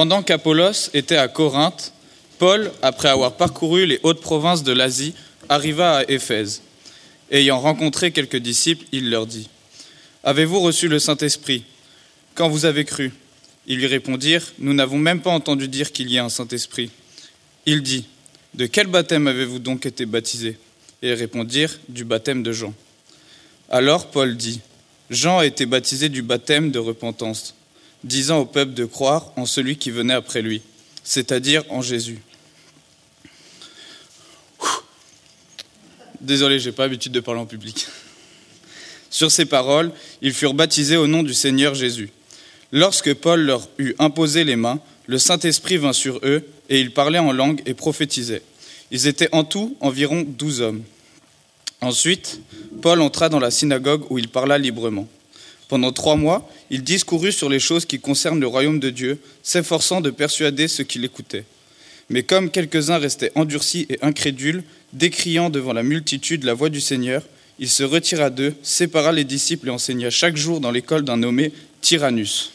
Pendant qu'Apollos était à Corinthe, Paul, après avoir parcouru les hautes provinces de l'Asie, arriva à Éphèse. Ayant rencontré quelques disciples, il leur dit Avez-vous reçu le Saint-Esprit? Quand vous avez cru Ils lui répondirent Nous n'avons même pas entendu dire qu'il y a un Saint-Esprit. Il dit De quel baptême avez-vous donc été baptisés Et ils répondirent Du baptême de Jean. Alors Paul dit Jean a été baptisé du baptême de repentance, disant au peuple de croire en celui qui venait après lui, c'est-à-dire en Jésus. Désolé, j'ai pas l'habitude de parler en public. Sur ces paroles, ils furent baptisés au nom du Seigneur Jésus. Lorsque Paul leur eut imposé les mains, le Saint-Esprit vint sur eux, et ils parlaient en langue et prophétisaient. Ils étaient en tout environ douze hommes. Ensuite, Paul entra dans la synagogue où il parla librement. Pendant trois mois, il discourut sur les choses qui concernent le royaume de Dieu, s'efforçant de persuader ceux qui l'écoutaient. Mais comme quelques-uns restaient endurcis et incrédules, décriant devant la multitude la voix du Seigneur, il se retira d'eux, sépara les disciples et enseigna chaque jour dans l'école d'un nommé Tyrannus.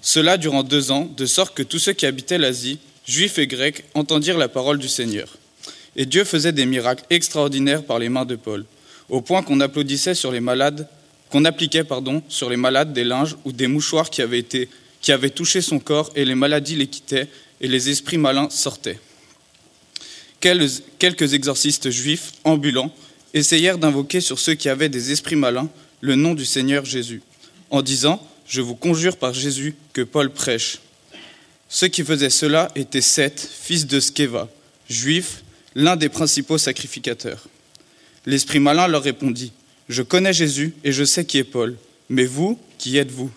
Cela durant deux ans, de sorte que tous ceux qui habitaient l'Asie, juifs et grecs, entendirent la parole du Seigneur. Et Dieu faisait des miracles extraordinaires par les mains de Paul, au point qu'on applaudissait sur les malades, qu'on appliquait pardon, sur les malades des linges ou des mouchoirs qui avaient, été, qui avaient touché son corps, et les maladies les quittaient, et les esprits malins sortaient. Quelques exorcistes juifs ambulants essayèrent d'invoquer sur ceux qui avaient des esprits malins le nom du Seigneur Jésus, en disant Je vous conjure par Jésus que Paul prêche. Ceux qui faisaient cela étaient Seth, fils de Sceva, juif, l'un des principaux sacrificateurs. L'esprit malin leur répondit Je connais Jésus et je sais qui est Paul, mais vous, qui êtes-vous?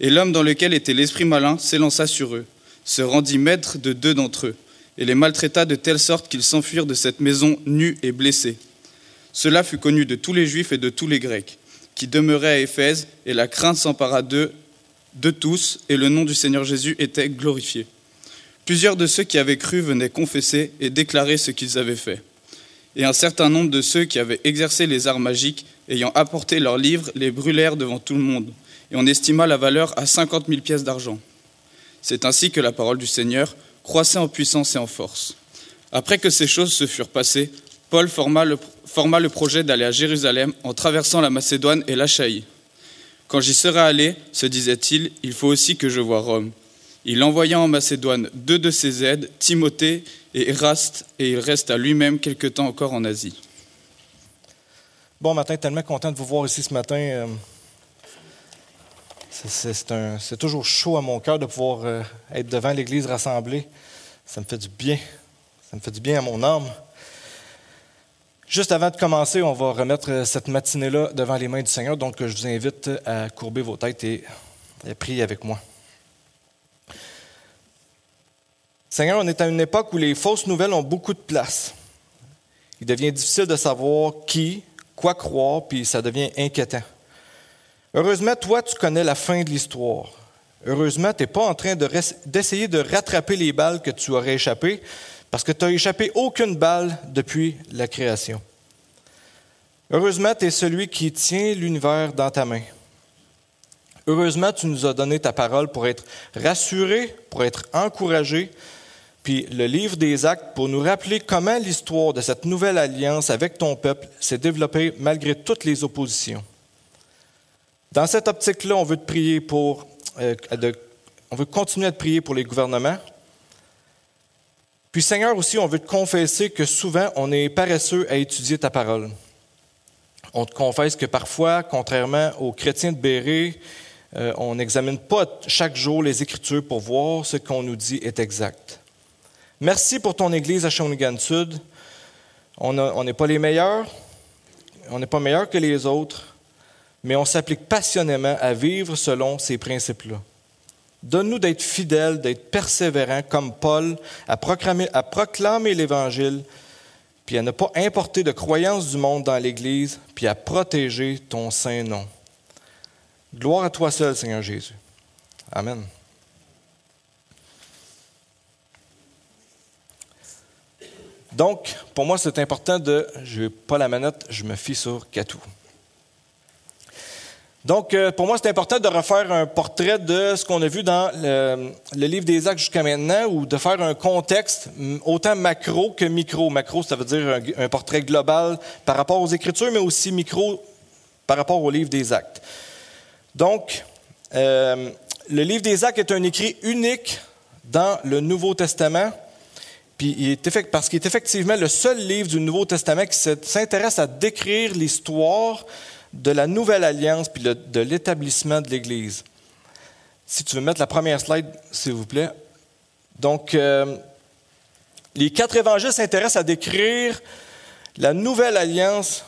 Et l'homme dans lequel était l'esprit malin s'élança sur eux, se rendit maître de deux d'entre eux et les maltraita de telle sorte qu'ils s'enfuirent de cette maison nus et blessés. Cela fut connu de tous les Juifs et de tous les Grecs, qui demeuraient à Éphèse, et la crainte s'empara d'eux, de tous, et le nom du Seigneur Jésus était glorifié. Plusieurs de ceux qui avaient cru venaient confesser et déclarer ce qu'ils avaient fait. Et un certain nombre de ceux qui avaient exercé les arts magiques, ayant apporté leurs livres, les brûlèrent devant tout le monde, et on estima la valeur à cinquante mille pièces d'argent. C'est ainsi que la parole du Seigneur croissait en puissance et en force. Après que ces choses se furent passées, Paul forma le, forma le projet d'aller à Jérusalem en traversant la Macédoine et l'Achaïe. Quand j'y serai allé, se disait-il, il faut aussi que je voie Rome. Il envoya en Macédoine deux de ses aides, Timothée et et il reste à lui-même quelque temps encore en Asie. Bon matin, tellement content de vous voir ici ce matin. Euh, c'est toujours chaud à mon cœur de pouvoir euh, être devant l'Église rassemblée. Ça me fait du bien. Ça me fait du bien à mon âme. Juste avant de commencer, on va remettre euh, cette matinée-là devant les mains du Seigneur. Donc, je vous invite à courber vos têtes et à prier avec moi. Seigneur, on est à une époque où les fausses nouvelles ont beaucoup de place. Il devient difficile de savoir qui, quoi croire, puis ça devient inquiétant. Heureusement, toi, tu connais la fin de l'histoire. Heureusement, tu n'es pas en train d'essayer de, rattraper les balles que tu aurais échappées, parce que tu n'as échappé aucune balle depuis la création. Heureusement, tu es celui qui tient l'univers dans ta main. Heureusement, tu nous as donné ta parole pour être rassuré, pour être encouragé, puis le livre des actes pour nous rappeler comment l'histoire de cette nouvelle alliance avec ton peuple s'est développée malgré toutes les oppositions. Dans cette optique-là, on veut te prier pour, euh, on veut continuer à te prier pour les gouvernements. Puis Seigneur aussi, on veut te confesser que souvent on est paresseux à étudier ta parole. On te confesse que parfois, contrairement aux chrétiens de Béret, euh, on n'examine pas chaque jour les Écritures pour voir ce qu'on nous dit est exact. Merci pour ton Église à Shawinigan Sud. On n'est pas les meilleurs, on n'est pas meilleurs que les autres, mais on s'applique passionnément à vivre selon ces principes-là. Donne-nous d'être fidèles, d'être persévérants comme Paul, à proclamer, à proclamer l'Évangile, puis à ne pas importer de croyances du monde dans l'Église, puis à protéger ton saint nom. Gloire à toi seul, Seigneur Jésus. Amen. Donc, pour moi, c'est important de, je n'ai pas la manette, je me fie sur Catou. Donc, euh, pour moi, c'est important de refaire un portrait de ce qu'on a vu dans le, livre des Actes jusqu'à maintenant, ou de faire un contexte autant macro que micro. Macro, ça veut dire un, portrait global par rapport aux Écritures, mais aussi micro par rapport au livre des Actes. Donc, euh, le livre des Actes est un écrit unique dans le Nouveau Testament. Puis il est parce qu'il est effectivement le seul livre du Nouveau Testament qui s'intéresse à décrire l'histoire de la nouvelle alliance puis de l'établissement de l'Église. Si tu veux mettre la première slide, s'il vous plaît. Donc, euh, les quatre évangiles s'intéressent à décrire la nouvelle alliance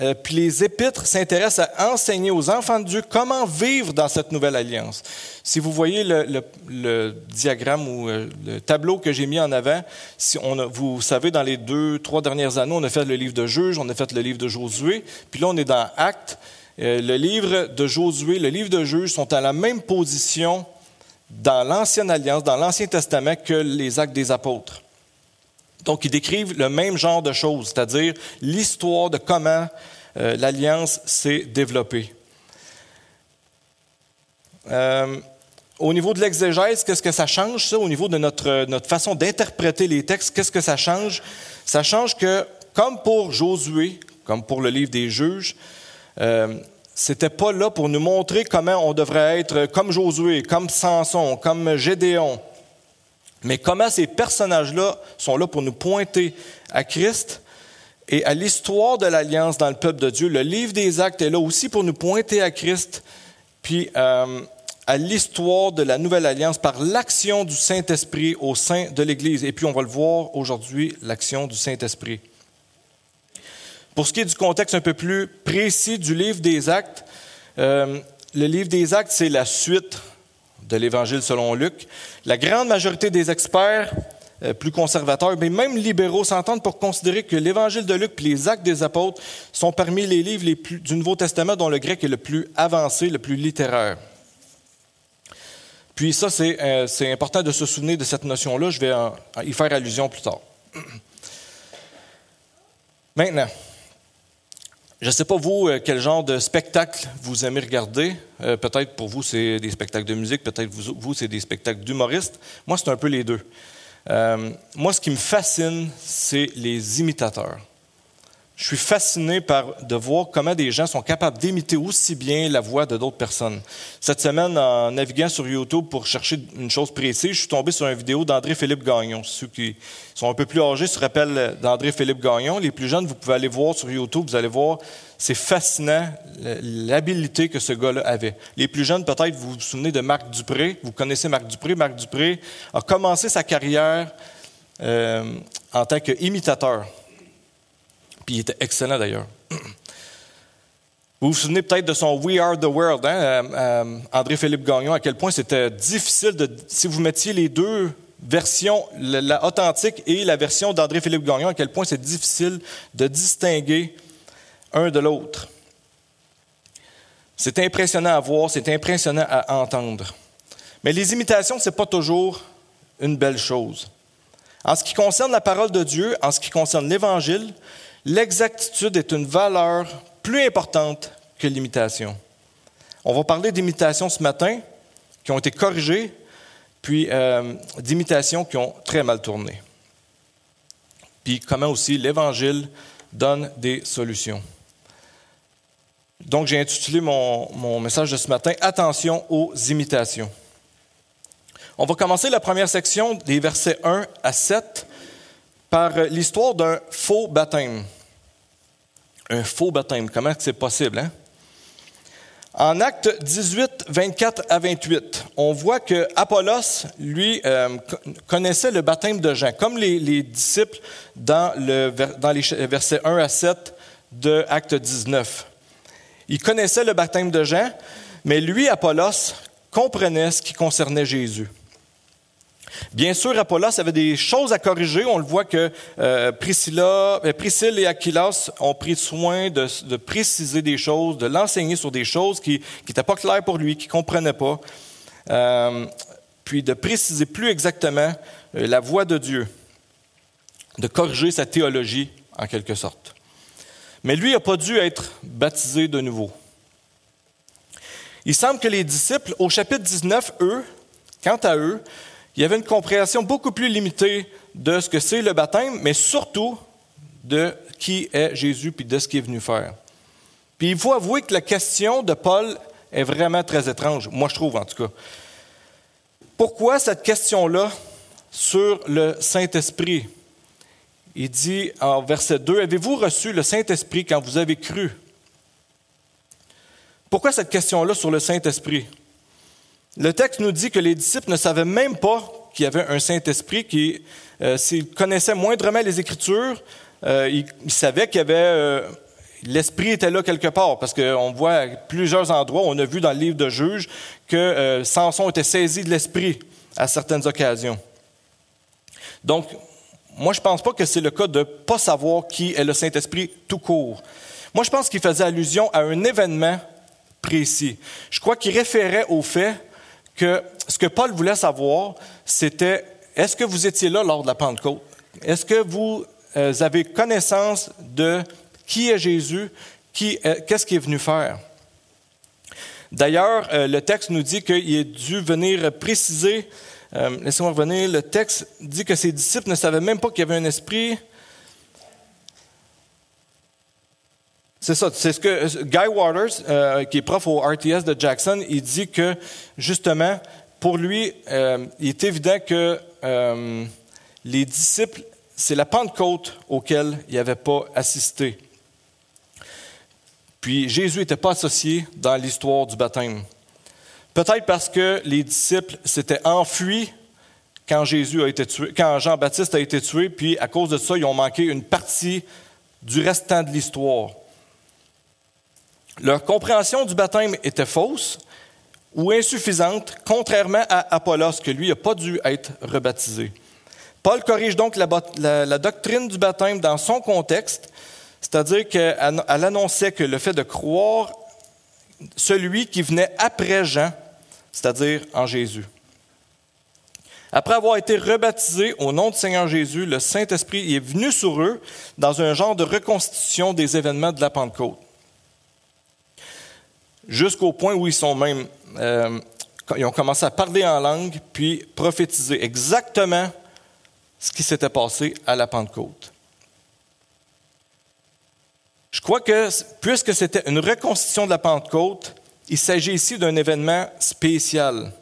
euh, puis les épîtres s'intéressent à enseigner aux enfants de Dieu comment vivre dans cette nouvelle alliance. Si vous voyez le, diagramme ou euh, le tableau que j'ai mis en avant, si on vous savez, dans les deux, trois dernières années, on a fait le livre de Juge, on a fait le livre de Josué, puis là, on est dans Actes. Euh, le livre de Josué, le livre de Juge sont à la même position dans l'Ancienne Alliance, dans l'Ancien Testament, que les Actes des Apôtres. Donc, ils décrivent le même genre de choses, c'est-à-dire l'histoire de comment euh, l'alliance s'est développée. Euh, au niveau de l'exégèse, qu'est-ce que ça change, ça? Au niveau de notre, notre façon d'interpréter les textes, qu'est-ce que ça change? Ça change que, comme pour Josué, comme pour le livre des juges, euh, c'était pas là pour nous montrer comment on devrait être comme Josué, comme Samson, comme Gédéon. Mais comment ces personnages-là sont là pour nous pointer à Christ et à l'histoire de l'alliance dans le peuple de Dieu? Le livre des actes est là aussi pour nous pointer à Christ, puis euh, à l'histoire de la nouvelle alliance par l'action du Saint-Esprit au sein de l'Église. Et puis on va le voir aujourd'hui, l'action du Saint-Esprit. Pour ce qui est du contexte un peu plus précis du livre des actes, euh, le livre des actes, c'est la suite de l'Évangile selon Luc. La grande majorité des experts euh, plus conservateurs, mais même libéraux, s'entendent pour considérer que l'Évangile de Luc et les Actes des Apôtres sont parmi les livres les plus, du Nouveau Testament dont le grec est le plus avancé, le plus littéraire. Puis ça, c'est euh, important de se souvenir de cette notion-là. Je vais y faire allusion plus tard. Maintenant, je ne sais pas, vous, euh, quel genre de spectacle vous aimez regarder. Euh, peut-être pour vous, c'est des spectacles de musique, peut-être vous, vous c'est des spectacles d'humoristes. Moi, c'est un peu les deux. Euh, moi, ce qui me fascine, c'est les imitateurs. Je suis fasciné par de voir comment des gens sont capables d'imiter aussi bien la voix de d'autres personnes. Cette semaine, en naviguant sur YouTube pour chercher une chose précise, je suis tombé sur une vidéo d'André-Philippe Gagnon. Ceux qui sont un peu plus âgés se rappellent d'André-Philippe Gagnon. Les plus jeunes, vous pouvez aller voir sur YouTube, vous allez voir, c'est fascinant l'habilité que ce gars-là avait. Les plus jeunes, peut-être, vous vous souvenez de Marc Dupré. Vous connaissez Marc Dupré. Marc Dupré a commencé sa carrière euh, en tant qu'imitateur il était excellent d'ailleurs. Vous vous souvenez peut-être de son We Are the World, hein, euh, euh, André-Philippe Gagnon, à quel point c'était difficile de. Si vous mettiez les deux versions, la, authentique et la version d'André-Philippe Gagnon, à quel point c'est difficile de distinguer un de l'autre. C'est impressionnant à voir, c'est impressionnant à entendre. Mais les imitations, ce n'est pas toujours une belle chose. En ce qui concerne la parole de Dieu, en ce qui concerne l'Évangile, l'exactitude est une valeur plus importante que l'imitation. On va parler d'imitations ce matin qui ont été corrigées, puis euh, d'imitations qui ont très mal tourné. Puis comment aussi l'Évangile donne des solutions. Donc j'ai intitulé mon, mon message de ce matin Attention aux imitations. On va commencer la première section des versets 1 à 7 par l'histoire d'un faux baptême. Un faux baptême, comment c'est possible? Hein? En acte 18, 24 à 28, on voit que Apollos, lui, euh, connaissait le baptême de Jean, comme les, disciples dans, le, dans les versets 1 à 7 de Acte 19. Il connaissait le baptême de Jean, mais lui, Apollos, comprenait ce qui concernait Jésus. Bien sûr, Apollos avait des choses à corriger. On le voit que euh, Priscilla, euh, Priscille et Aquilas ont pris soin de, préciser des choses, de l'enseigner sur des choses qui n'étaient pas claires pour lui, qu'il ne comprenait pas, euh, puis de préciser plus exactement la voix de Dieu, de corriger sa théologie en quelque sorte. Mais lui n'a pas dû être baptisé de nouveau. Il semble que les disciples, au chapitre 19, eux, quant à eux, il y avait une compréhension beaucoup plus limitée de ce que c'est le baptême, mais surtout de qui est Jésus puis de ce qu'il est venu faire. Puis il faut avouer que la question de Paul est vraiment très étrange, moi je trouve en tout cas. Pourquoi cette question-là sur le Saint-Esprit? Il dit en verset 2, Avez-vous reçu le Saint-Esprit quand vous avez cru? Pourquoi cette question-là sur le Saint-Esprit? Le texte nous dit que les disciples ne savaient même pas qu'il y avait un Saint-Esprit, qui, euh, s'ils connaissaient moindrement les Écritures, euh, ils, savaient qu'il y avait... Euh, l'Esprit était là quelque part, parce qu'on voit à plusieurs endroits, on a vu dans le livre de Juges que Samson était saisi de l'Esprit à certaines occasions. Donc, moi, je ne pense pas que c'est le cas de ne pas savoir qui est le Saint-Esprit tout court. Moi, je pense qu'il faisait allusion à un événement précis. Je crois qu'il référait au fait que ce que Paul voulait savoir, c'était est-ce que vous étiez là lors de la Pentecôte? Est-ce que vous euh, avez connaissance de qui est Jésus? qu'est-ce qu'il est venu faire? D'ailleurs, euh, le texte nous dit qu'il est dû venir préciser, euh, laissez-moi revenir, le texte dit que ses disciples ne savaient même pas qu'il y avait un esprit C'est ça, c'est ce que Guy Waters, euh, qui est prof au RTS de Jackson, il dit que justement, pour lui, euh, il est évident que euh, les disciples, c'est la Pentecôte auquel il n'avait pas assisté. Puis Jésus n'était pas associé dans l'histoire du baptême. Peut-être parce que les disciples s'étaient enfuis quand Jésus a été tué, quand Jean-Baptiste a été tué, puis à cause de ça, ils ont manqué une partie du restant de l'histoire leur compréhension du baptême était fausse ou insuffisante, contrairement à Apollos, que lui n'a pas dû être rebaptisé. Paul corrige donc la, doctrine du baptême dans son contexte, c'est-à-dire qu'elle annonçait que le fait de croire celui qui venait après Jean, c'est-à-dire en Jésus. Après avoir été rebaptisé au nom du Seigneur Jésus, le Saint-Esprit est venu sur eux dans un genre de reconstitution des événements de la Pentecôte jusqu'au point où ils sont même, euh, ils ont commencé à parler en langue, puis prophétiser exactement ce qui s'était passé à la Pentecôte. Je crois que, puisque c'était une reconstitution de la Pentecôte, il s'agit ici d'un événement spécial.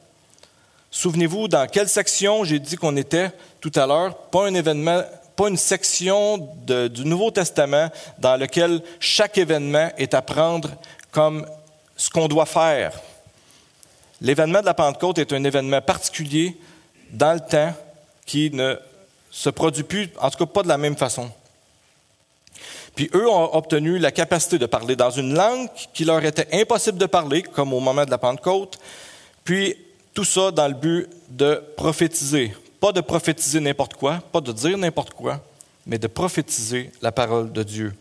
Souvenez-vous dans quelle section j'ai dit qu'on était tout à l'heure, pas un événement, pas une section du Nouveau Testament dans lequel chaque événement est à prendre comme ce qu'on doit faire. L'événement de la Pentecôte est un événement particulier dans le temps qui ne se produit plus, en tout cas pas de la même façon. Puis eux ont obtenu la capacité de parler dans une langue qui leur était impossible de parler, comme au moment de la Pentecôte, puis tout ça dans le but de prophétiser. Pas de prophétiser n'importe quoi, pas de dire n'importe quoi, mais de prophétiser la parole de Dieu.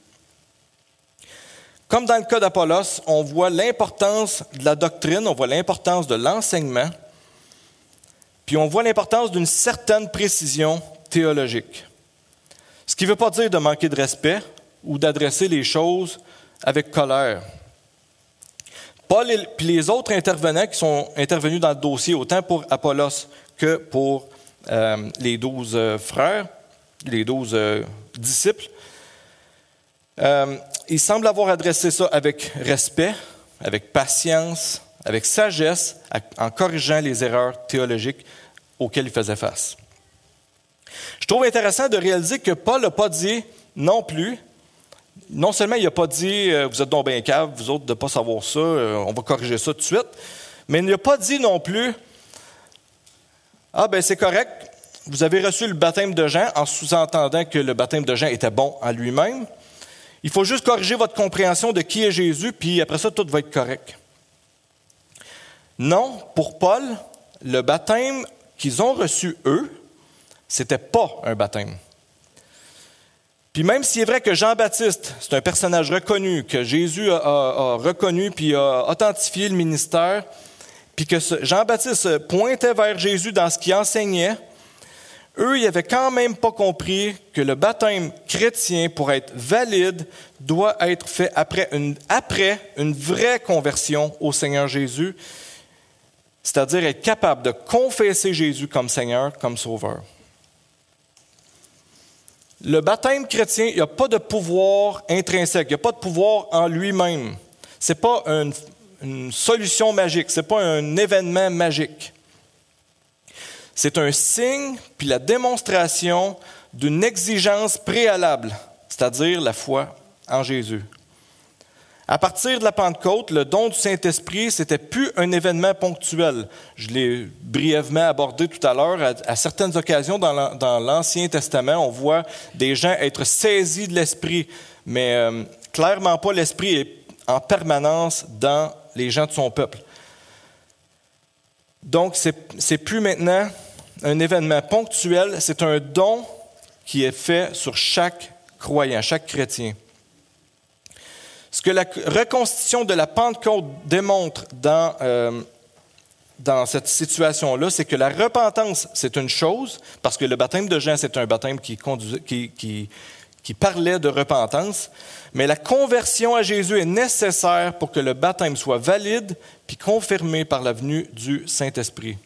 Comme dans le cas d'Apollos, on voit l'importance de la doctrine, on voit l'importance de l'enseignement, puis on voit l'importance d'une certaine précision théologique. Ce qui ne veut pas dire de manquer de respect ou d'adresser les choses avec colère. Paul et les autres intervenants qui sont intervenus dans le dossier, autant pour Apollos que pour euh, les douze euh, frères, les douze euh, disciples, il semble avoir adressé ça avec respect, avec patience, avec sagesse, en corrigeant les erreurs théologiques auxquelles il faisait face. Je trouve intéressant de réaliser que Paul n'a pas dit non plus, non seulement il n'a pas dit euh, vous êtes donc bien cave, vous autres de ne pas savoir ça, euh, on va corriger ça tout de suite, mais il n'a pas dit non plus ah ben c'est correct, vous avez reçu le baptême de Jean en sous-entendant que le baptême de Jean était bon en lui-même, il faut juste corriger votre compréhension de qui est Jésus, puis après ça, tout va être correct. Non, pour Paul, le baptême qu'ils ont reçu eux, c'était pas un baptême. Puis même s'il est vrai que Jean-Baptiste, c'est un personnage reconnu, que Jésus a, reconnu puis a authentifié le ministère, puis que Jean-Baptiste pointait vers Jésus dans ce qu'il enseignait, eux, ils n'avaient quand même pas compris que le baptême chrétien, pour être valide, doit être fait après une, après une vraie conversion au Seigneur Jésus, c'est-à-dire être capable de confesser Jésus comme Seigneur, comme Sauveur. Le baptême chrétien, il n'y a pas de pouvoir intrinsèque, il n'y a pas de pouvoir en lui-même. Ce n'est pas une, une, solution magique, ce n'est pas un événement magique. C'est un signe puis la démonstration d'une exigence préalable, c'est-à-dire la foi en Jésus. À partir de la Pentecôte, le don du Saint-Esprit, c'était plus un événement ponctuel. Je l'ai brièvement abordé tout à l'heure. À, certaines occasions dans l'Ancien Testament, on voit des gens être saisis de l'Esprit, mais euh, clairement pas l'Esprit est en permanence dans les gens de son peuple. Donc, c'est plus maintenant un événement ponctuel, c'est un don qui est fait sur chaque croyant, chaque chrétien. Ce que la reconstitution de la Pentecôte démontre dans, euh, cette situation-là, c'est que la repentance, c'est une chose, parce que le baptême de Jean, c'est un baptême qui, qui parlait de repentance, mais la conversion à Jésus est nécessaire pour que le baptême soit valide puis confirmé par la venue du Saint-Esprit.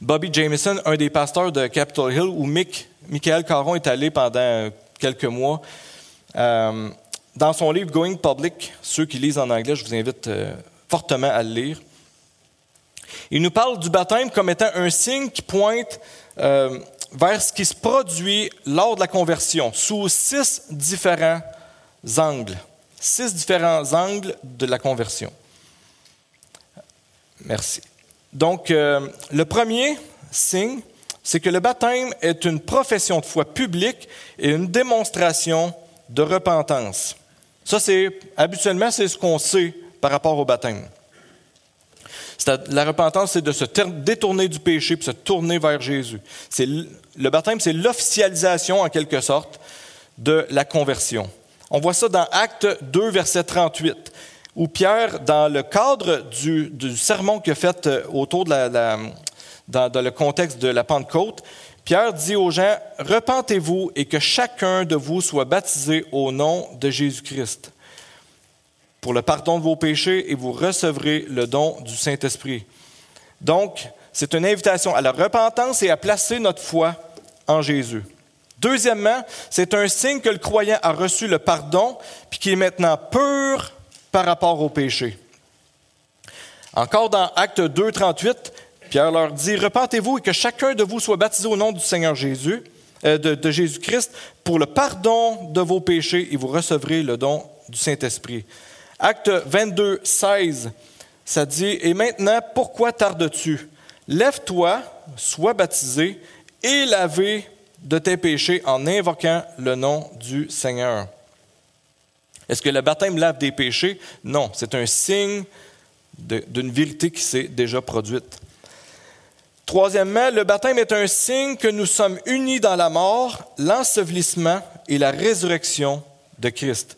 Bobby Jameson, un des pasteurs de Capitol Hill, où Mick, Michael Caron est allé pendant quelques mois, euh, dans son livre Going Public, ceux qui lisent en anglais, je vous invite euh, fortement à le lire. Il nous parle du baptême comme étant un signe qui pointe euh, vers ce qui se produit lors de la conversion, sous six différents angles. Six différents angles de la conversion. Merci. Donc, euh, le premier signe, c'est que le baptême est une profession de foi publique et une démonstration de repentance. Ça, c'est habituellement, c'est ce qu'on sait par rapport au baptême. La repentance, c'est de se détourner du péché puis se tourner vers Jésus. Le baptême, c'est l'officialisation, en quelque sorte, de la conversion. On voit ça dans Acte 2, verset 38 où Pierre, dans le cadre du, sermon qu'il a fait euh, autour de la, dans, le contexte de la Pentecôte, Pierre dit aux gens, Repentez-vous et que chacun de vous soit baptisé au nom de Jésus-Christ pour le pardon de vos péchés et vous recevrez le don du Saint-Esprit. Donc, c'est une invitation à la repentance et à placer notre foi en Jésus. Deuxièmement, c'est un signe que le croyant a reçu le pardon puis qu'il est maintenant pur par rapport au péché. Encore dans Acte 2, 38, Pierre leur dit, Repentez-vous et que chacun de vous soit baptisé au nom du Seigneur Jésus, euh, de, Jésus-Christ, pour le pardon de vos péchés, et vous recevrez le don du Saint-Esprit. Acte 22, 16, ça dit, Et maintenant, pourquoi tardes-tu? Lève-toi, sois baptisé et lavé de tes péchés en invoquant le nom du Seigneur. Est-ce que le baptême lave des péchés? Non, c'est un signe d'une vérité qui s'est déjà produite. Troisièmement, le baptême est un signe que nous sommes unis dans la mort, l'ensevelissement et la résurrection de Christ.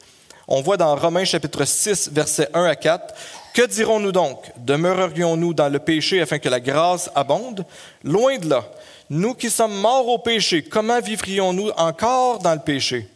On voit dans Romains chapitre 6, versets 1 à 4, Que dirons-nous donc? Demeurerions-nous dans le péché afin que la grâce abonde? Loin de là. Nous qui sommes morts au péché, comment vivrions-nous encore dans le péché?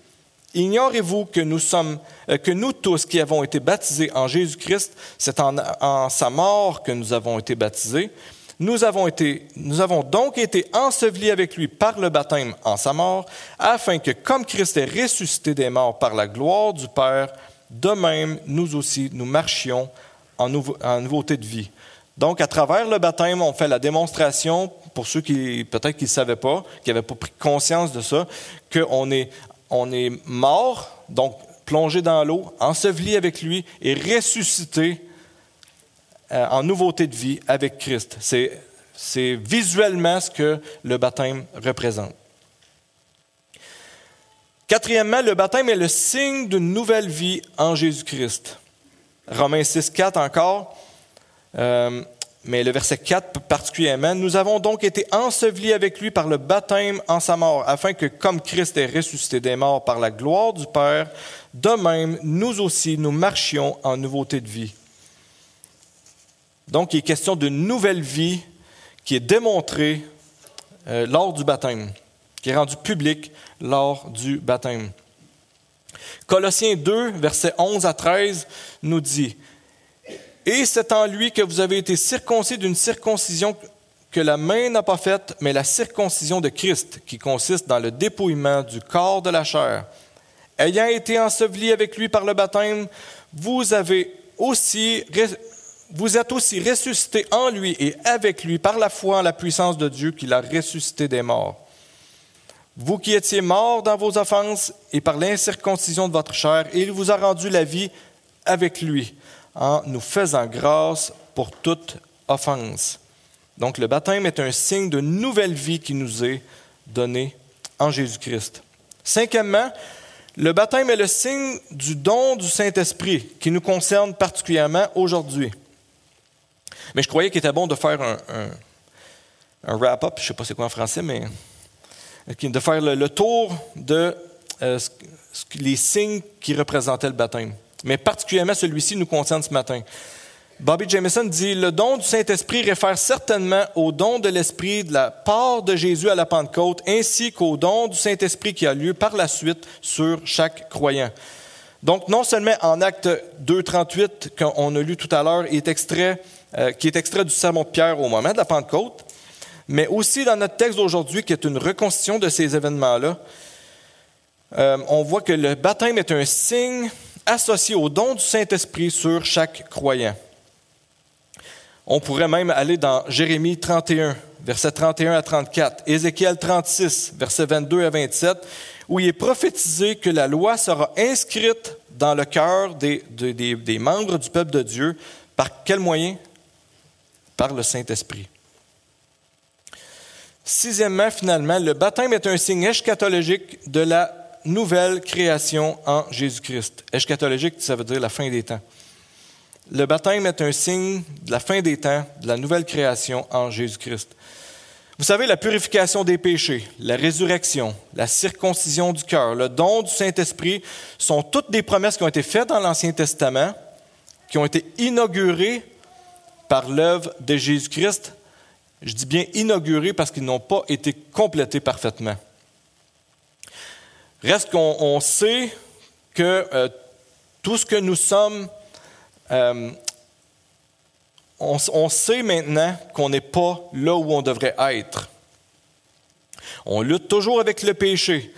Ignorez-vous que nous sommes, euh, que nous tous qui avons été baptisés en Jésus-Christ, c'est en, sa mort que nous avons été baptisés. Nous avons, été, nous avons donc été ensevelis avec lui par le baptême en sa mort, afin que, comme Christ est ressuscité des morts par la gloire du Père, de même, nous aussi, nous marchions en, nouveauté de vie. Donc, à travers le baptême, on fait la démonstration, pour ceux qui peut-être ne savaient pas, qui n'avaient pas pris conscience de ça, qu'on est on est mort, donc plongé dans l'eau, enseveli avec lui et ressuscité euh, en nouveauté de vie avec Christ. C'est visuellement ce que le baptême représente. Quatrièmement, le baptême est le signe d'une nouvelle vie en Jésus-Christ. Romains 6, 4 encore. Euh, mais le verset 4 particulièrement, nous avons donc été ensevelis avec lui par le baptême en sa mort, afin que comme Christ est ressuscité des morts par la gloire du Père, de même, nous aussi, nous marchions en nouveauté de vie. Donc, il est question d'une nouvelle vie qui est démontrée euh, lors du baptême, qui est rendu public lors du baptême. Colossiens 2, versets 11 à 13, nous dit, Et c'est en lui que vous avez été circoncis d'une circoncision que la main n'a pas faite, mais la circoncision de Christ, qui consiste dans le dépouillement du corps de la chair. Ayant été enseveli avec lui par le baptême, vous avez aussi vous êtes aussi ressuscité en lui et avec lui par la foi en la puissance de Dieu qui l'a ressuscité des morts. Vous qui étiez morts dans vos offenses et par l'incirconcision de votre chair, il vous a rendu la vie avec lui en nous faisant grâce pour toute offense. Donc le baptême est un signe de nouvelle vie qui nous est donné en Jésus-Christ. Cinquièmement, le baptême est le signe du don du Saint-Esprit qui nous concerne particulièrement aujourd'hui. Mais je croyais qu'il était bon de faire un, un, wrap-up, je ne sais pas c'est quoi en français, mais de faire le, tour de euh, les signes qui représentaient le baptême. Mais particulièrement celui-ci nous concerne ce matin. Bobby Jameson dit Le don du Saint-Esprit réfère certainement au don de l'Esprit de la part de Jésus à la Pentecôte, ainsi qu'au don du Saint-Esprit qui a lieu par la suite sur chaque croyant. Donc, non seulement en acte 2.38, qu'on a lu tout à l'heure, euh, qui est extrait du sermon de Pierre au moment de la Pentecôte, mais aussi dans notre texte d'aujourd'hui, qui est une reconstitution de ces événements-là, euh, on voit que le baptême est un signe associé au don du Saint-Esprit sur chaque croyant. On pourrait même aller dans Jérémie 31, versets 31 à 34, Ézéchiel 36, versets 22 à 27, où il est prophétisé que la loi sera inscrite dans le cœur des, des, membres du peuple de Dieu. Par quel moyen? Par le Saint-Esprit. Sixièmement, finalement, le baptême est un signe eschatologique de la nouvelle création en Jésus-Christ. Eschatologique, ça veut dire la fin des temps. Le baptême est un signe de la fin des temps, de la nouvelle création en Jésus-Christ. Vous savez, la purification des péchés, la résurrection, la circoncision du cœur, le don du Saint-Esprit sont toutes des promesses qui ont été faites dans l'Ancien Testament, qui ont été inaugurées par l'œuvre de Jésus-Christ. Je dis bien inaugurées parce qu'ils n'ont pas été complétés parfaitement. Reste qu'on sait que euh, tout ce que nous sommes euh, on, sait maintenant qu'on n'est pas là où on devrait être. On lutte toujours avec le péché.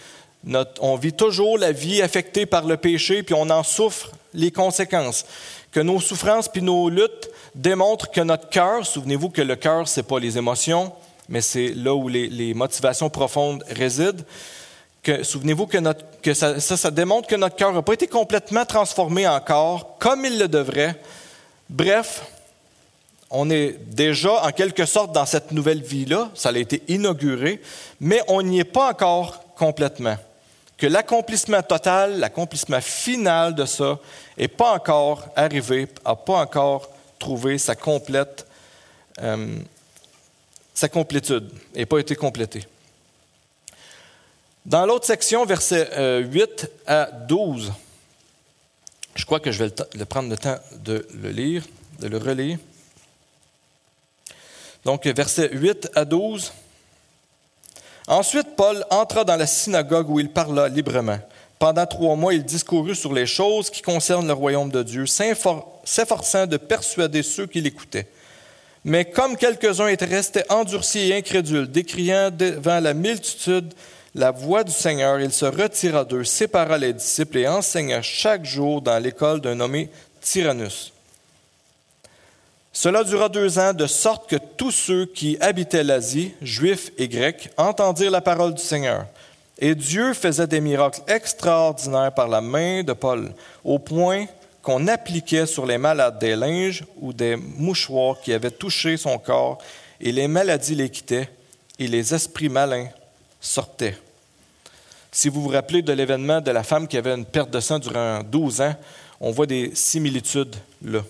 on vit toujours la vie affectée par le péché, puis on en souffre les conséquences. Que nos souffrances puis nos luttes démontrent que notre cœur, souvenez-vous que le cœur, ce n'est pas les émotions, mais c'est là où les, motivations profondes résident. Souvenez-vous que, ça, démontre que notre cœur n'a pas été complètement transformé encore comme il le devrait. Bref, on est déjà en quelque sorte dans cette nouvelle vie-là, ça a été inauguré, mais on n'y est pas encore complètement. Que l'accomplissement total, l'accomplissement final de ça n'est pas encore arrivé, n'a pas encore trouvé sa complète, euh, sa complétude, n'a pas été complété. Dans l'autre section, versets 8 euh, à 12, je crois que je vais prendre le temps de le lire, de le relire. Donc, versets 8 à 12. Ensuite, Paul entra dans la synagogue où il parla librement. Pendant trois mois, il discourut sur les choses qui concernent le royaume de Dieu, s'efforçant de persuader ceux qui l'écoutaient. Mais comme quelques-uns étaient restés endurcis et incrédules, décriant devant la multitude la voix du Seigneur, il se retira d'eux, sépara les disciples et enseigna chaque jour dans l'école d'un nommé Tyrannus. Cela dura deux ans, de sorte que tous ceux qui habitaient l'Asie, juifs et grecs, entendirent la parole du Seigneur. Et Dieu faisait des miracles extraordinaires par la main de Paul, au point qu'on appliquait sur les malades des linges ou des mouchoirs qui avaient touché son corps, et les maladies les quittaient, et les esprits malins sortaient. Si vous vous rappelez de l'événement de la femme qui avait une perte de sang durant 12 ans, on voit des similitudes là.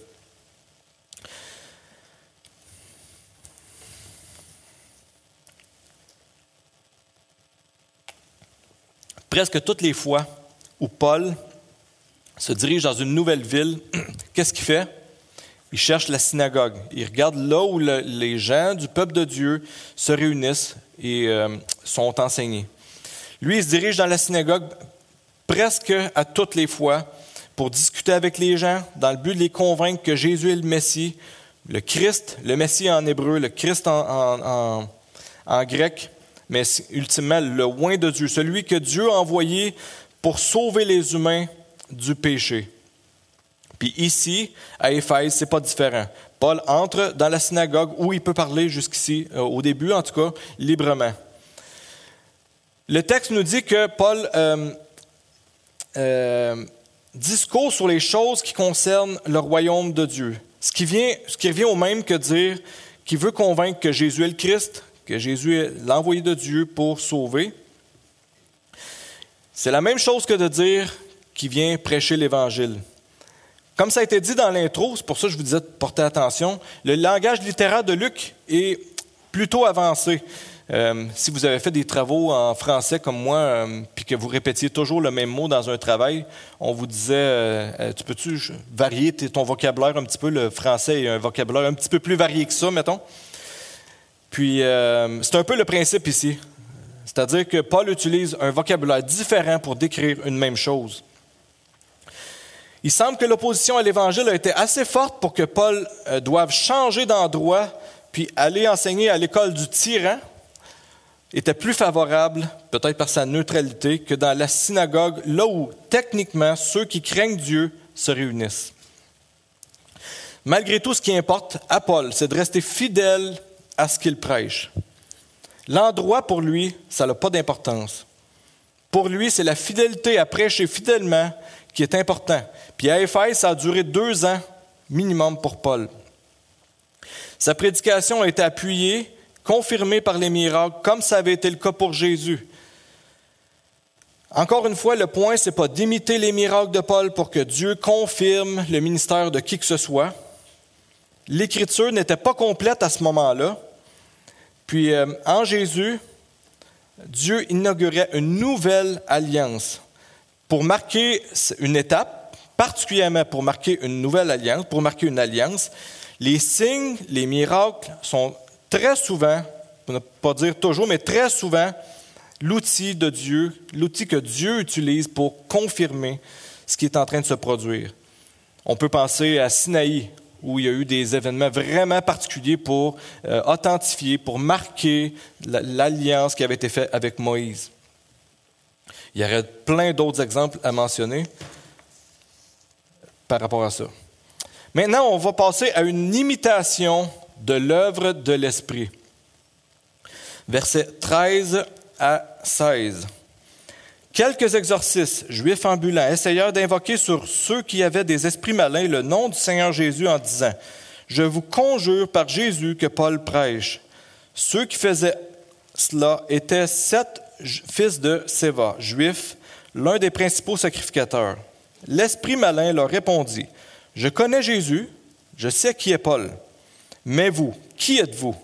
presque toutes les fois où Paul se dirige dans une nouvelle ville, qu'est-ce qu'il fait? Il cherche la synagogue. Il regarde là où les gens du peuple de Dieu se réunissent et euh, sont enseignés. Lui, il se dirige dans la synagogue presque à toutes les fois pour discuter avec les gens dans le but de les convaincre que Jésus est le Messie, le Christ, le Messie en hébreu, le Christ en, en grec, mais ultimement le loin de Dieu, celui que Dieu a envoyé pour sauver les humains du péché. Puis ici, à Éphèse, c'est pas différent. Paul entre dans la synagogue où il peut parler jusqu'ici, euh, au début en tout cas, librement. Le texte nous dit que Paul euh, euh, discourt sur les choses qui concernent le royaume de Dieu. Ce qui, vient, ce qui revient au même que dire qu'il veut convaincre que Jésus est le Christ, que Jésus est l'envoyé de Dieu pour sauver. C'est la même chose que de dire qu'il vient prêcher l'Évangile. Comme ça a été dit dans l'intro, c'est pour ça que je vous disais de porter attention, le langage littéraire de Luc est plutôt avancé. Euh, si vous avez fait des travaux en français comme moi, euh, puis que vous répétiez toujours le même mot dans un travail, on vous disait, euh, tu peux-tu varier ton vocabulaire un petit peu? Le français est un vocabulaire un petit peu plus varié que ça, mettons. Puis, c'est un peu le principe ici. C'est-à-dire que Paul utilise un vocabulaire différent pour décrire une même chose. Il semble que l'opposition à l'Évangile a été assez forte pour que Paul euh, doive changer d'endroit puis aller enseigner à l'école du tyran était plus favorable, peut-être par sa neutralité, que dans la synagogue, là où techniquement ceux qui craignent Dieu se réunissent. Malgré tout, ce qui importe à Paul, c'est de rester fidèle à ce qu'il prêche. L'endroit, pour lui, ça n'a pas d'importance. Pour lui, c'est la fidélité à prêcher fidèlement qui est important. Puis à Éphèse, ça a duré deux ans minimum pour Paul. Sa prédication a été appuyée, confirmée par les miracles, comme ça avait été le cas pour Jésus. Encore une fois, le point, ce n'est pas d'imiter les miracles de Paul pour que Dieu confirme le ministère de qui que ce soit. L'Écriture n'était pas complète à ce moment-là. Puis euh, en Jésus, Dieu inaugurait une nouvelle alliance pour marquer une étape, particulièrement pour marquer une nouvelle alliance, pour marquer une alliance, les signes, les miracles sont très souvent, pour ne pas dire toujours, mais très souvent, l'outil de Dieu, l'outil que Dieu utilise pour confirmer ce qui est en train de se produire. On peut penser à Sinaï, où il y a eu des événements vraiment particuliers pour euh, authentifier, pour marquer l'alliance qui avait été faite avec Moïse. Il y aurait plein d'autres exemples à mentionner par rapport à ça. Maintenant, on va passer à une imitation de l'œuvre de l'Esprit. Versets 13 à 16. Quelques exorcistes, juifs ambulants, essayèrent d'invoquer sur ceux qui avaient des esprits malins le nom du Seigneur Jésus en disant, Je vous conjure par Jésus que Paul prêche. Ceux qui faisaient cela étaient sept fils de Séva, juifs, l'un des principaux sacrificateurs. L'esprit malin leur répondit, Je connais Jésus, je sais qui est Paul, mais vous, qui êtes-vous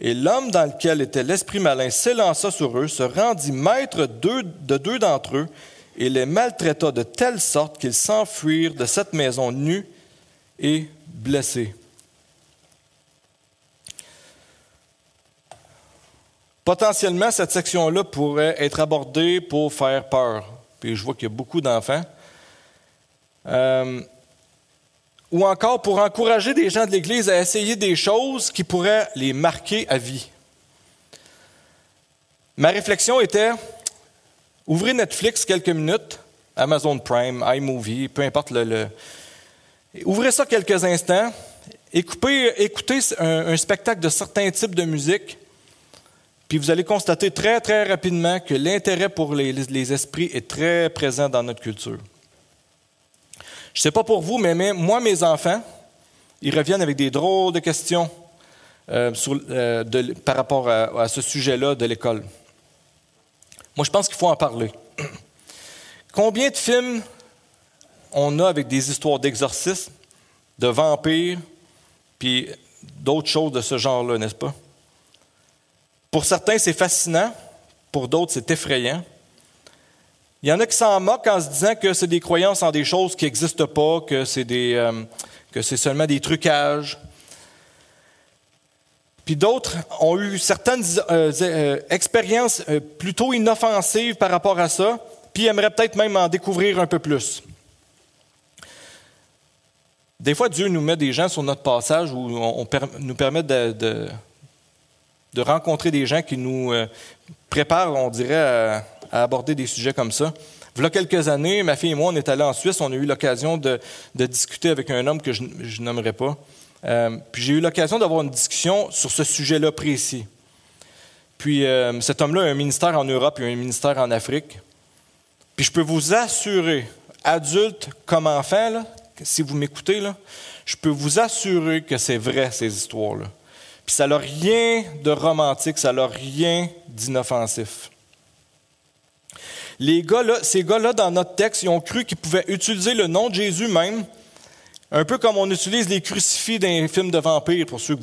Et l'homme dans lequel était l'esprit malin s'élança sur eux, se rendit maître de deux d'entre eux, et les maltraita de telle sorte qu'ils s'enfuirent de cette maison nus et blessés. Potentiellement, cette section-là pourrait être abordée pour faire peur. Puis je vois qu'il y a beaucoup d'enfants. Euh, ou encore pour encourager des gens de l'Église à essayer des choses qui pourraient les marquer à vie. Ma réflexion était, ouvrez Netflix quelques minutes, Amazon Prime, iMovie, peu importe le... ouvrez ça quelques instants, écoutez, écoutez un, un spectacle de certains types de musique, puis vous allez constater très, très rapidement que l'intérêt pour les, esprits est très présent dans notre culture. Je ne sais pas pour vous, mais, moi, mes enfants, ils reviennent avec des drôles de questions euh, euh, par rapport à, ce sujet-là de l'école. Moi, je pense qu'il faut en parler. Combien de films on a avec des histoires d'exorcisme, de vampires, puis d'autres choses de ce genre-là, n'est-ce pas? Pour certains, c'est fascinant. Pour d'autres, c'est effrayant. Il y en a qui s'en moquent en se disant que c'est des croyances en des choses qui n'existent pas, que c'est des, euh, que c'est seulement des trucages. Puis d'autres ont eu certaines euh, euh, expériences plutôt inoffensives par rapport à ça, puis aimeraient peut-être même en découvrir un peu plus. Des fois, Dieu nous met des gens sur notre passage où on, nous permet de, rencontrer des gens qui nous préparent, on dirait, à, aborder des sujets comme ça. A quelques années, ma fille et moi, on est allés en Suisse, on a eu l'occasion de, discuter avec un homme que je, je nommerai pas. Euh, puis j'ai eu l'occasion d'avoir une discussion sur ce sujet-là précis. Puis euh, cet homme-là a un ministère en Europe et un ministère en Afrique. Puis je peux vous assurer, adultes comme enfants, si vous m'écoutez, je peux vous assurer que c'est vrai, ces histoires-là. Puis ça n'a rien de romantique, ça n'a rien d'inoffensif. Ces gars-là, dans notre texte, ils ont cru qu'ils pouvaient utiliser le nom de Jésus même un peu comme on utilise les crucifix dans les films de vampires, pour ceux,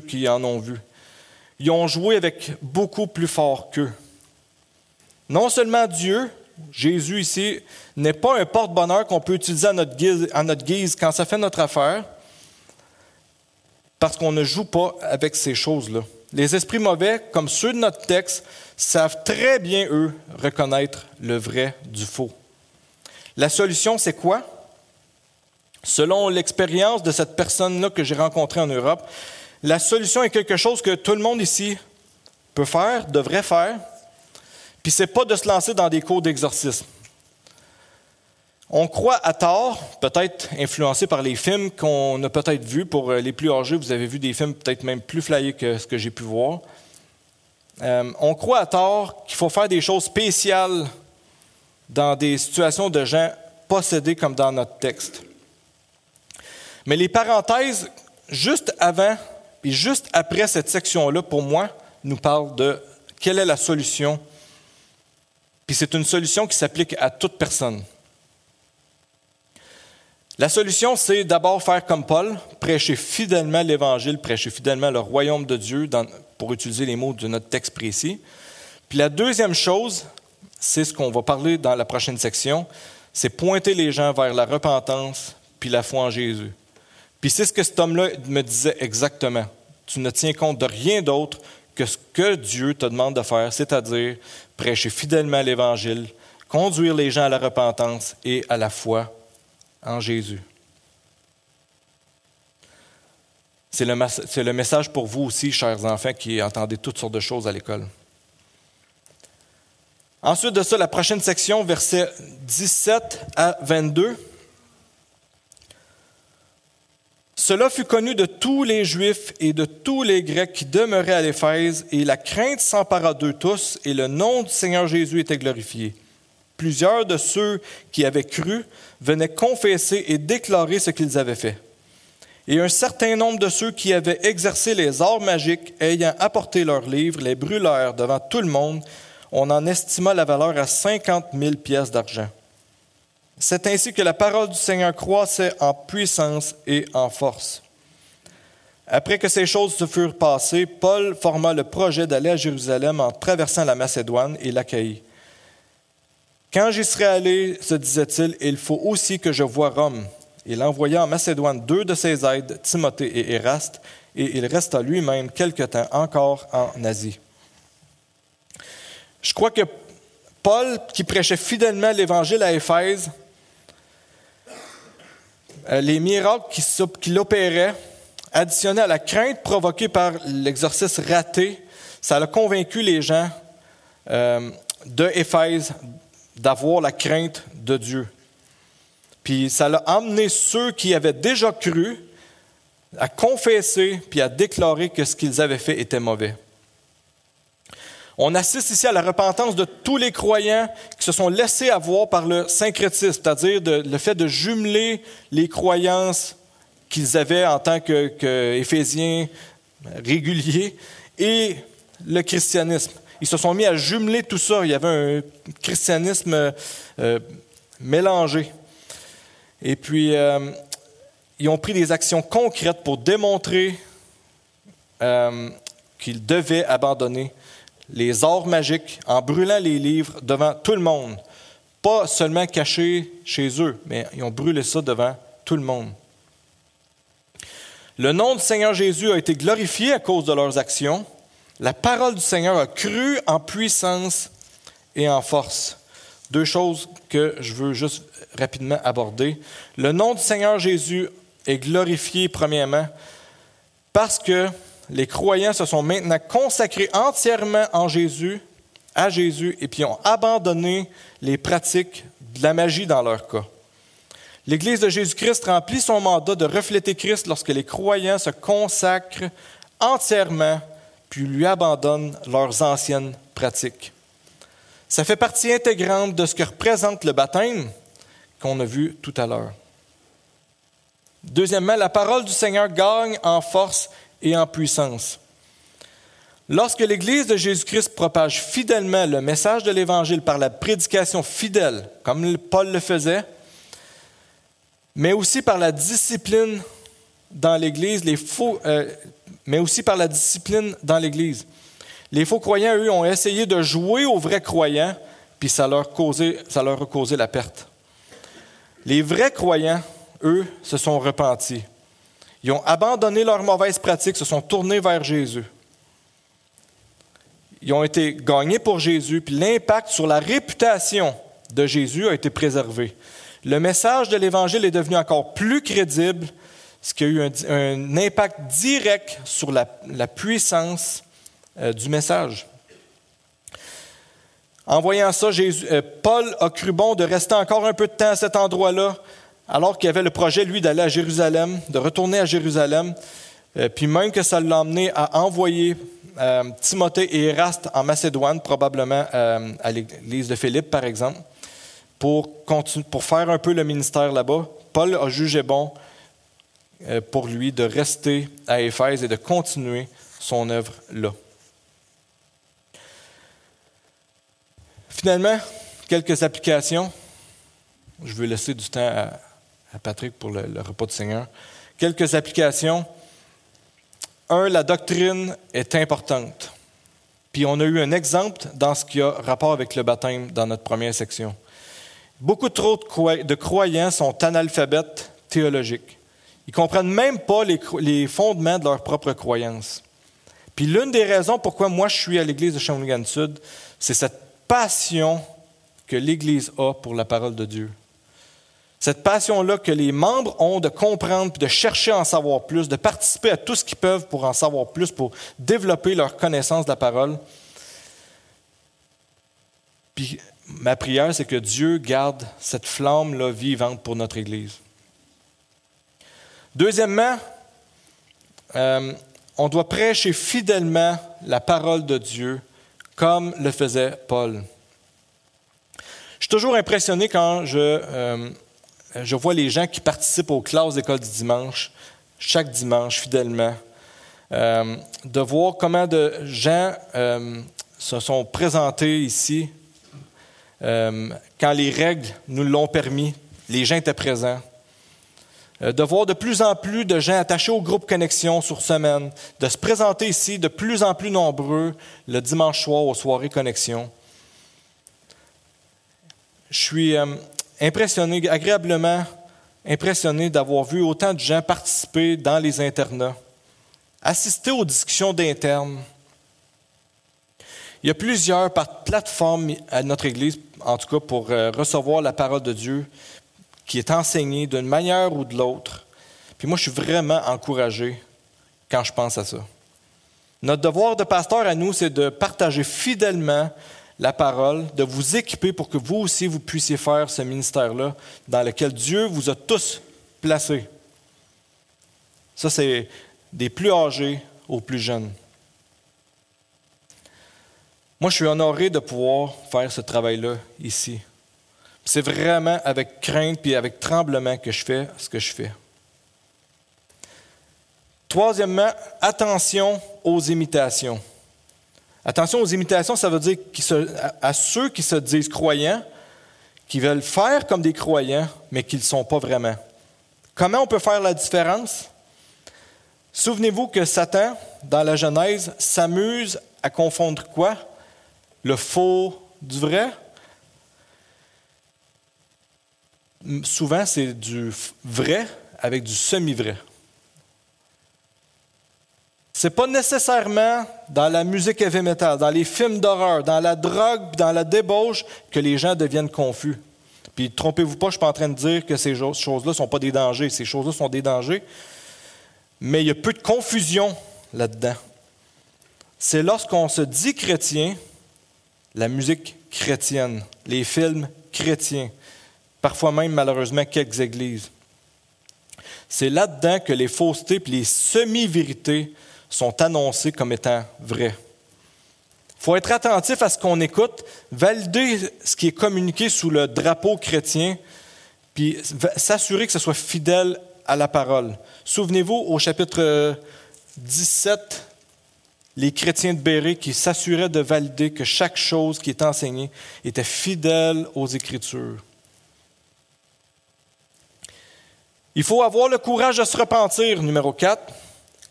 qui en ont vu. Ils ont joué avec beaucoup plus fort qu'eux. Non seulement Dieu, Jésus ici, n'est pas un porte-bonheur qu'on peut utiliser à notre guise quand ça fait notre affaire, parce qu'on ne joue pas avec ces choses-là. Les esprits mauvais, comme ceux de notre texte, savent très bien, eux, reconnaître le vrai du faux. La solution, c'est quoi? Selon l'expérience de cette personne-là que j'ai rencontrée en Europe, la solution est quelque chose que tout le monde ici peut faire, devrait faire, puis c'est pas de se lancer dans des cours d'exorcisme. On croit à tort, peut-être influencé par les films qu'on a peut-être vus. Pour les plus âgés, vous avez vu des films peut-être même plus flyés que ce que j'ai pu voir. Euh, on croit à tort qu'il faut faire des choses spéciales dans des situations de gens possédés comme dans notre texte. Mais les parenthèses, juste avant et juste après cette section-là, pour moi, nous parlent de quelle est la solution. Puis c'est une solution qui s'applique à toute personne. La solution, c'est d'abord faire comme Paul, prêcher fidèlement l'Évangile, prêcher fidèlement le royaume de Dieu, pour utiliser les mots de notre texte précis. Puis la deuxième chose, c'est ce qu'on va parler dans la prochaine section, c'est pointer les gens vers la repentance puis la foi en Jésus. Puis c'est ce que cet homme-là me disait exactement. Tu ne tiens compte de rien d'autre que ce que Dieu te demande de faire, c'est-à-dire prêcher fidèlement l'Évangile, conduire les gens à la repentance et à la foi en Jésus. C'est le, le, message pour vous aussi, chers enfants, qui entendez toutes sortes de choses à l'école. Ensuite de ça, la prochaine section, versets 17 à 22. Cela fut connu de tous les Juifs et de tous les Grecs qui demeuraient à l'Éphèse, et la crainte s'empara d'eux tous, et le nom du Seigneur Jésus était glorifié. Plusieurs de ceux qui avaient cru venaient confesser et déclarer ce qu'ils avaient fait. Et un certain nombre de ceux qui avaient exercé les arts magiques, ayant apporté leurs livres, les brûlèrent devant tout le monde. On en estima la valeur à cinquante mille pièces d'argent. C'est ainsi que la parole du Seigneur croissait en puissance et en force. Après que ces choses se furent passées, Paul forma le projet d'aller à Jérusalem en traversant la Macédoine et l'Achaïe. Quand j'y serai allé, se disait-il, il faut aussi que je voie Rome. Il envoya en Macédoine deux de ses aides, Timothée et Éraste, et il resta lui-même quelque temps encore en Asie. Je crois que Paul, qui prêchait fidèlement l'Évangile à Éphèse, euh, les miracles qu'il opérait, additionnés à la crainte provoquée par l'exercice raté, ça a convaincu les gens euh, de Éphèse d'avoir la crainte de Dieu. Puis ça a emmené ceux qui avaient déjà cru à confesser puis à déclarer que ce qu'ils avaient fait était mauvais. On assiste ici à la repentance de tous les croyants qui se sont laissés avoir par le syncrétisme, c'est-à-dire le fait de jumeler les croyances qu'ils avaient en tant qu'Éphésiens réguliers et le christianisme. Ils se sont mis à jumeler tout ça. Il y avait un christianisme euh, mélangé. Et puis, euh, ils ont pris des actions concrètes pour démontrer euh, qu'ils devaient abandonner les arts magiques en brûlant les livres devant tout le monde. Pas seulement cachés chez eux, mais ils ont brûlé ça devant tout le monde. Le nom du Seigneur Jésus a été glorifié à cause de leurs actions. La parole du Seigneur a cru en puissance et en force. Deux choses que je veux juste rapidement aborder. Le nom du Seigneur Jésus est glorifié premièrement parce que les croyants se sont maintenant consacrés entièrement en Jésus, à Jésus, et puis ont abandonné les pratiques de la magie dans leur cas. L'Église de Jésus-Christ remplit son mandat de refléter Christ lorsque les croyants se consacrent entièrement puis lui abandonnent leurs anciennes pratiques. Ça fait partie intégrante de ce que représente le baptême qu'on a vu tout à l'heure. Deuxièmement, la parole du Seigneur gagne en force et en puissance. Lorsque l'Église de Jésus-Christ propage fidèlement le message de l'Évangile par la prédication fidèle, comme Paul le faisait, mais aussi par la discipline dans l'Église, les faux, euh, mais aussi par la discipline dans l'Église. Les faux croyants, eux, ont essayé de jouer aux vrais croyants, puis ça leur, ça leur a causé la perte. Les vrais croyants, eux, se sont repentis. Ils ont abandonné leurs mauvaises pratiques, se sont tournés vers Jésus. Ils ont été gagnés pour Jésus, puis l'impact sur la réputation de Jésus a été préservé. Le message de l'Évangile est devenu encore plus crédible, ce qui a eu un, impact direct sur la, puissance euh, du message. En voyant ça, euh, Paul a cru bon de rester encore un peu de temps à cet endroit-là, alors qu'il avait le projet, lui, d'aller à Jérusalem, de retourner à Jérusalem, euh, puis même que ça l'a amené à envoyer Timothée et Eraste en Macédoine, probablement à l'église de Philippe, par exemple pour, faire un peu le ministère là-bas, Paul a jugé bon pour lui de rester à Éphèse et de continuer son œuvre là. Finalement, quelques applications. Je vais laisser du temps à, Patrick pour le, le, repas du Seigneur. Quelques applications. Un, la doctrine est importante. Puis on a eu un exemple dans ce qui a rapport avec le baptême dans notre première section. Beaucoup trop de croyants sont analphabètes théologiques. Ils ne comprennent même pas les fondements de leur propre croyance. Puis l'une des raisons pourquoi moi je suis à l'Église de Shawinigan Sud, c'est cette passion que l'Église a pour la parole de Dieu. Cette passion-là que les membres ont de comprendre, de chercher à en savoir plus, de participer à tout ce qu'ils peuvent pour en savoir plus, pour développer leur connaissance de la parole. Puis ma prière, c'est que Dieu garde cette flamme-là vivante pour notre Église. Deuxièmement, euh, on doit prêcher fidèlement la parole de Dieu comme le faisait Paul. Je suis toujours impressionné quand je, euh, vois les gens qui participent aux classes d'école du dimanche, chaque dimanche fidèlement, euh, de voir comment de gens se sont présentés ici quand les règles nous l'ont permis, les gens étaient présents. Euh, de voir de plus en plus de gens attachés au groupe Connexion sur semaine, de se présenter ici de plus en plus nombreux le dimanche soir aux soirées Connexion. Je suis euh, impressionné, agréablement impressionné d'avoir vu autant de gens participer dans les internats, assister aux discussions d'internes, il y a plusieurs plateformes à notre Église, en tout cas pour euh, recevoir la parole de Dieu, qui est enseignée d'une manière ou de l'autre. Puis moi, je suis vraiment encouragé quand je pense à ça. Notre devoir de pasteur à nous, c'est de partager fidèlement la parole, de vous équiper pour que vous aussi, vous puissiez faire ce ministère-là dans lequel Dieu vous a tous placés. Ça, c'est des plus âgés aux plus jeunes. Moi, je suis honoré de pouvoir faire ce travail-là ici. C'est vraiment avec crainte et avec tremblement que je fais ce que je fais. Troisièmement, attention aux imitations. Attention aux imitations, ça veut dire à ceux qui se disent croyants, qui veulent faire comme des croyants, mais qui ne le sont pas vraiment. Comment on peut faire la différence? Souvenez-vous que Satan, dans la Genèse, s'amuse à confondre quoi? le faux du vrai. Souvent, c'est du vrai avec du semi-vrai. C'est pas nécessairement dans la musique heavy metal, dans les films d'horreur, dans la drogue, dans la débauche que les gens deviennent confus. Puis trompez-vous pas, je suis pas en train de dire que ces choses-là sont pas des dangers. Ces choses-là sont des dangers. Mais il y a peu de confusion là-dedans. C'est lorsqu'on se dit chrétien, la musique chrétienne, les films chrétiens, parfois même malheureusement quelques églises. C'est là-dedans que les faussetés et les semi-vérités sont annoncées comme étant vraies. Il faut être attentif à ce qu'on écoute, valider ce qui est communiqué sous le drapeau chrétien, puis s'assurer que ce soit fidèle à la parole. Souvenez-vous au chapitre 17, les chrétiens de Béré qui s'assuraient de valider que chaque chose qui est enseignée était fidèle aux Écritures. Il faut avoir le courage de se repentir, numéro 4.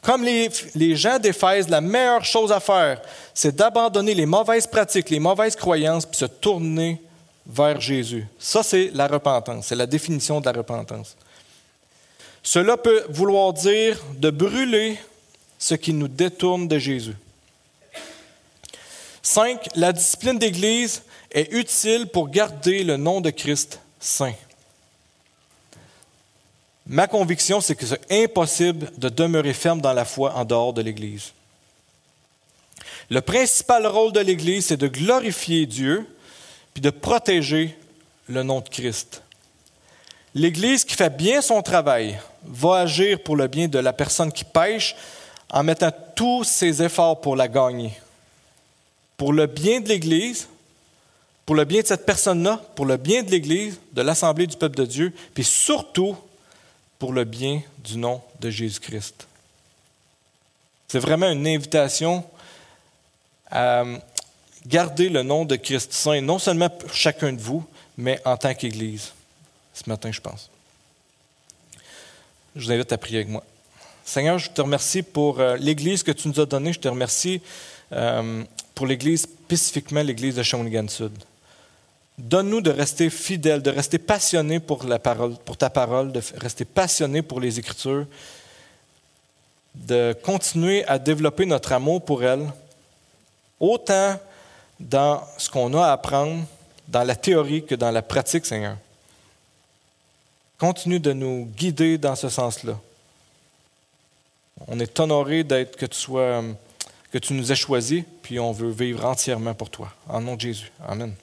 Comme les, gens d'Éphèse, la meilleure chose à faire, c'est d'abandonner les mauvaises pratiques, les mauvaises croyances, puis se tourner vers Jésus. Ça, c'est la repentance. C'est la définition de la repentance. Cela peut vouloir dire de brûler ce qui nous détourne de Jésus. 5. La discipline d'Église est utile pour garder le nom de Christ saint. Ma conviction, c'est que c'est impossible de demeurer ferme dans la foi en dehors de l'Église. Le principal rôle de l'Église, c'est de glorifier Dieu puis de protéger le nom de Christ. L'Église qui fait bien son travail va agir pour le bien de la personne qui pêche en mettant tous ses efforts pour la gagner. Pour le bien de l'Église, pour le bien de cette personne-là, pour le bien de l'Église, de l'Assemblée du peuple de Dieu, puis surtout pour le bien du nom de Jésus-Christ. C'est vraiment une invitation à garder le nom de Christ saint, non seulement pour chacun de vous, mais en tant qu'Église, ce matin, je pense. Je vous invite à prier avec moi. Seigneur, je te remercie pour euh, l'Église que tu nous as donnée. Je te remercie euh, pour l'Église, spécifiquement l'Église de Shawinigan Sud. Donne-nous de rester fidèles, de rester passionnés pour, ta parole, de rester passionnés pour les Écritures, de continuer à développer notre amour pour elle, autant dans ce qu'on a à apprendre, dans la théorie que dans la pratique, Seigneur. Continue de nous guider dans ce sens-là. On est honoré d'être que tu sois, que tu nous aies choisis, puis on veut vivre entièrement pour toi. En nom de Jésus. Amen.